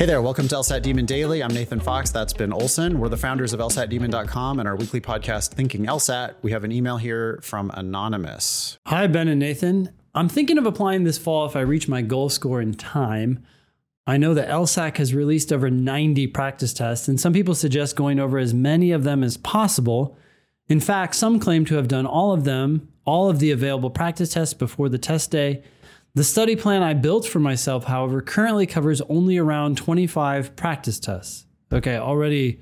Hey there, welcome to LSAT Demon Daily. I'm Nathan Fox. That's Ben Olson. We're the founders of LSATdemon.com and our weekly podcast, Thinking LSAT. We have an email here from Anonymous. Hi, Ben and Nathan. I'm thinking of applying this fall if I reach my goal score in time. I know that LSAC has released over 90 practice tests, and some people suggest going over as many of them as possible. In fact, some claim to have done all of them, all of the available practice tests before the test day. The study plan I built for myself, however, currently covers only around 25 practice tests. Okay, already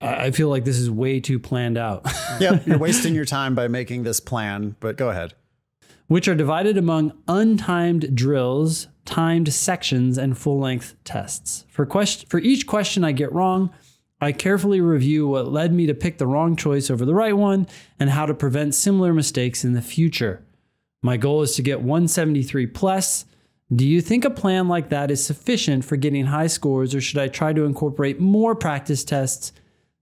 I feel like this is way too planned out. yep, you're wasting your time by making this plan, but go ahead. Which are divided among untimed drills, timed sections, and full length tests. For, quest- for each question I get wrong, I carefully review what led me to pick the wrong choice over the right one and how to prevent similar mistakes in the future. My goal is to get 173 plus. Do you think a plan like that is sufficient for getting high scores, or should I try to incorporate more practice tests?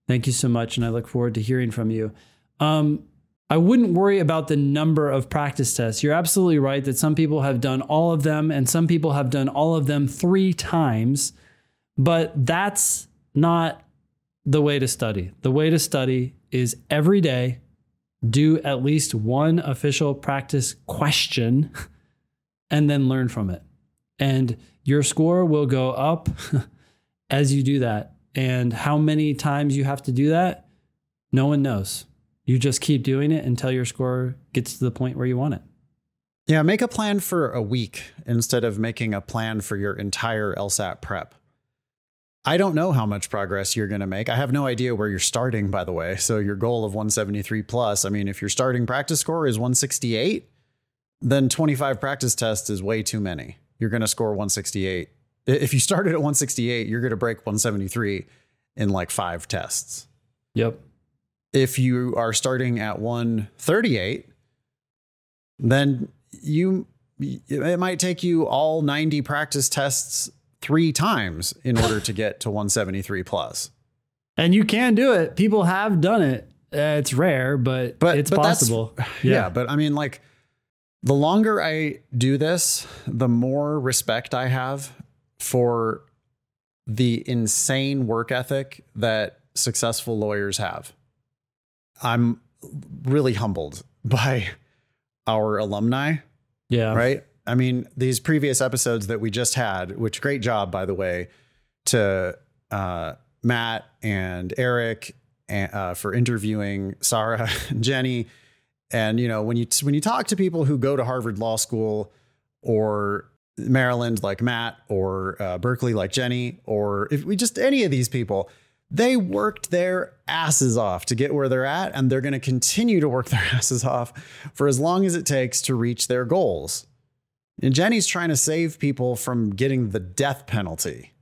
Thank you so much, and I look forward to hearing from you. Um, I wouldn't worry about the number of practice tests. You're absolutely right that some people have done all of them, and some people have done all of them three times, but that's not the way to study. The way to study is every day do at least one official practice question and then learn from it. And your score will go up as you do that. And how many times you have to do that, no one knows. You just keep doing it until your score gets to the point where you want it. Yeah, make a plan for a week instead of making a plan for your entire LSAT prep. I don't know how much progress you're going to make. I have no idea where you're starting, by the way. So your goal of 173 plus, I mean, if your starting practice score is 168, then 25 practice tests is way too many. You're going to score 168. If you started at 168, you're going to break 173 in like five tests. Yep. If you are starting at 138, then you it might take you all 90 practice tests three times in order to get to 173 plus. And you can do it. People have done it. Uh, it's rare, but, but it's but possible. Yeah. yeah, but I mean, like, the longer I do this, the more respect I have for the insane work ethic that successful lawyers have. I'm really humbled by our alumni. Yeah. Right. I mean, these previous episodes that we just had, which great job, by the way, to uh, Matt and Eric and, uh, for interviewing Sarah and Jenny. And you know, when you when you talk to people who go to Harvard Law School or Maryland like Matt or uh, Berkeley like Jenny, or if we just any of these people, they worked their asses off to get where they're at, and they're going to continue to work their asses off for as long as it takes to reach their goals. And Jenny's trying to save people from getting the death penalty.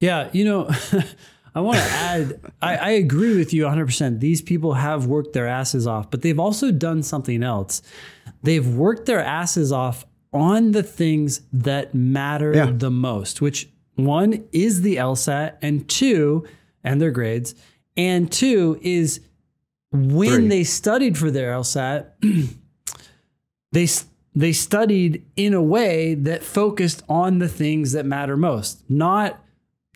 Yeah, you know, I want to add, I, I, agree with you 100%. These people have worked their asses off, but they've also done something else. They've worked their asses off on the things that matter yeah. the most, which one is the LSAT, and two, and their grades, and two is when Three. they studied for their LSAT, they they studied in a way that focused on the things that matter most, not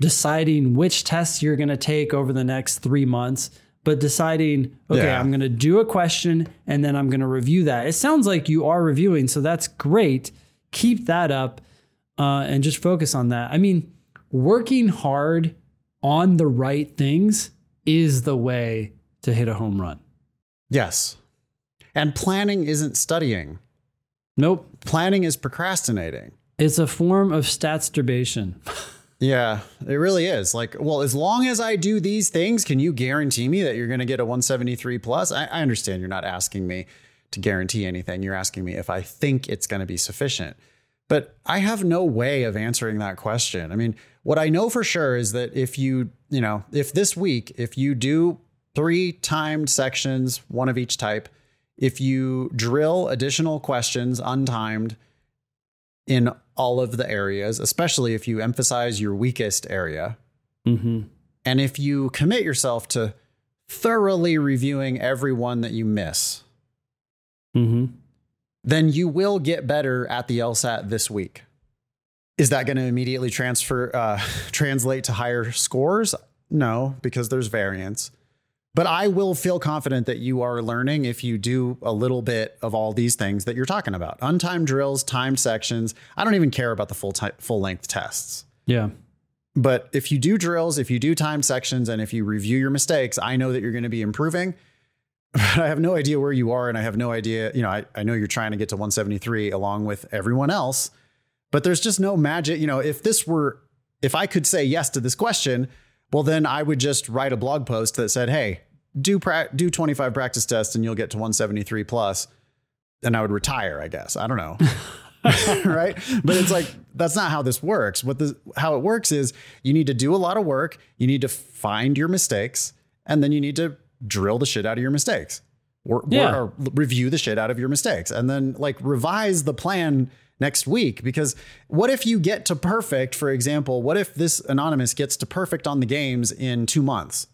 deciding which tests you're going to take over the next three months, but deciding, okay, yeah. I'm going to do a question and then I'm going to review that. It sounds like you are reviewing, so that's great. Keep that up uh, and just focus on that. I mean, working hard on the right things is the way to hit a home run. Yes. And planning isn't studying. Nope. Planning is procrastinating. It's a form of statsturbation. yeah, it really is. Like, well, as long as I do these things, can you guarantee me that you're going to get a 173 plus? I, I understand you're not asking me to guarantee anything. You're asking me if I think it's going to be sufficient. But I have no way of answering that question. I mean, what I know for sure is that if you, you know, if this week, if you do three timed sections, one of each type, if you drill additional questions untimed in all of the areas, especially if you emphasize your weakest area, mm-hmm. and if you commit yourself to thoroughly reviewing every one that you miss, mm-hmm. then you will get better at the LSAT this week. Is that going to immediately transfer uh, translate to higher scores? No, because there's variance. But I will feel confident that you are learning if you do a little bit of all these things that you're talking about. Untimed drills, timed sections. I don't even care about the full ti full length tests. Yeah. But if you do drills, if you do timed sections, and if you review your mistakes, I know that you're going to be improving. But I have no idea where you are, and I have no idea. You know, I, I know you're trying to get to 173 along with everyone else, but there's just no magic. You know, if this were, if I could say yes to this question, well, then I would just write a blog post that said, "Hey, do pra- do 25 practice tests, and you'll get to 173 plus," and I would retire. I guess I don't know. right? But it's like that's not how this works. What the how it works is you need to do a lot of work, you need to find your mistakes, and then you need to drill the shit out of your mistakes. Or, Yeah. or, or review the shit out of your mistakes and then like revise the plan next week because what if you get to perfect for example what if this anonymous gets to perfect on the games in 2 months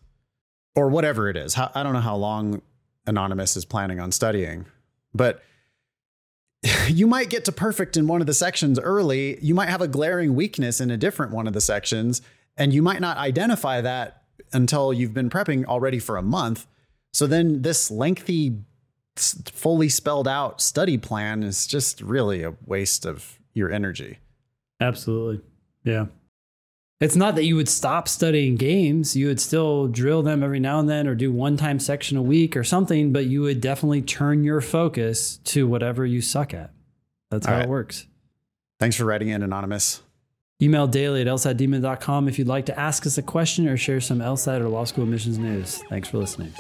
or whatever it is i don't know how long anonymous is planning on studying but you might get to perfect in one of the sections early. You might have a glaring weakness in a different one of the sections, and you might not identify that until you've been prepping already for a month. So then this lengthy, fully spelled out study plan is just really a waste of your energy. Absolutely. Yeah. It's not that you would stop studying games. You would still drill them every now and then or do one time section a week or something, but you would definitely turn your focus to whatever you suck at. That's how All it works. Thanks for writing in, Anonymous. Email daily at lsatdemon.com if you'd like to ask us a question or share some LSAT or law school admissions news. Thanks for listening.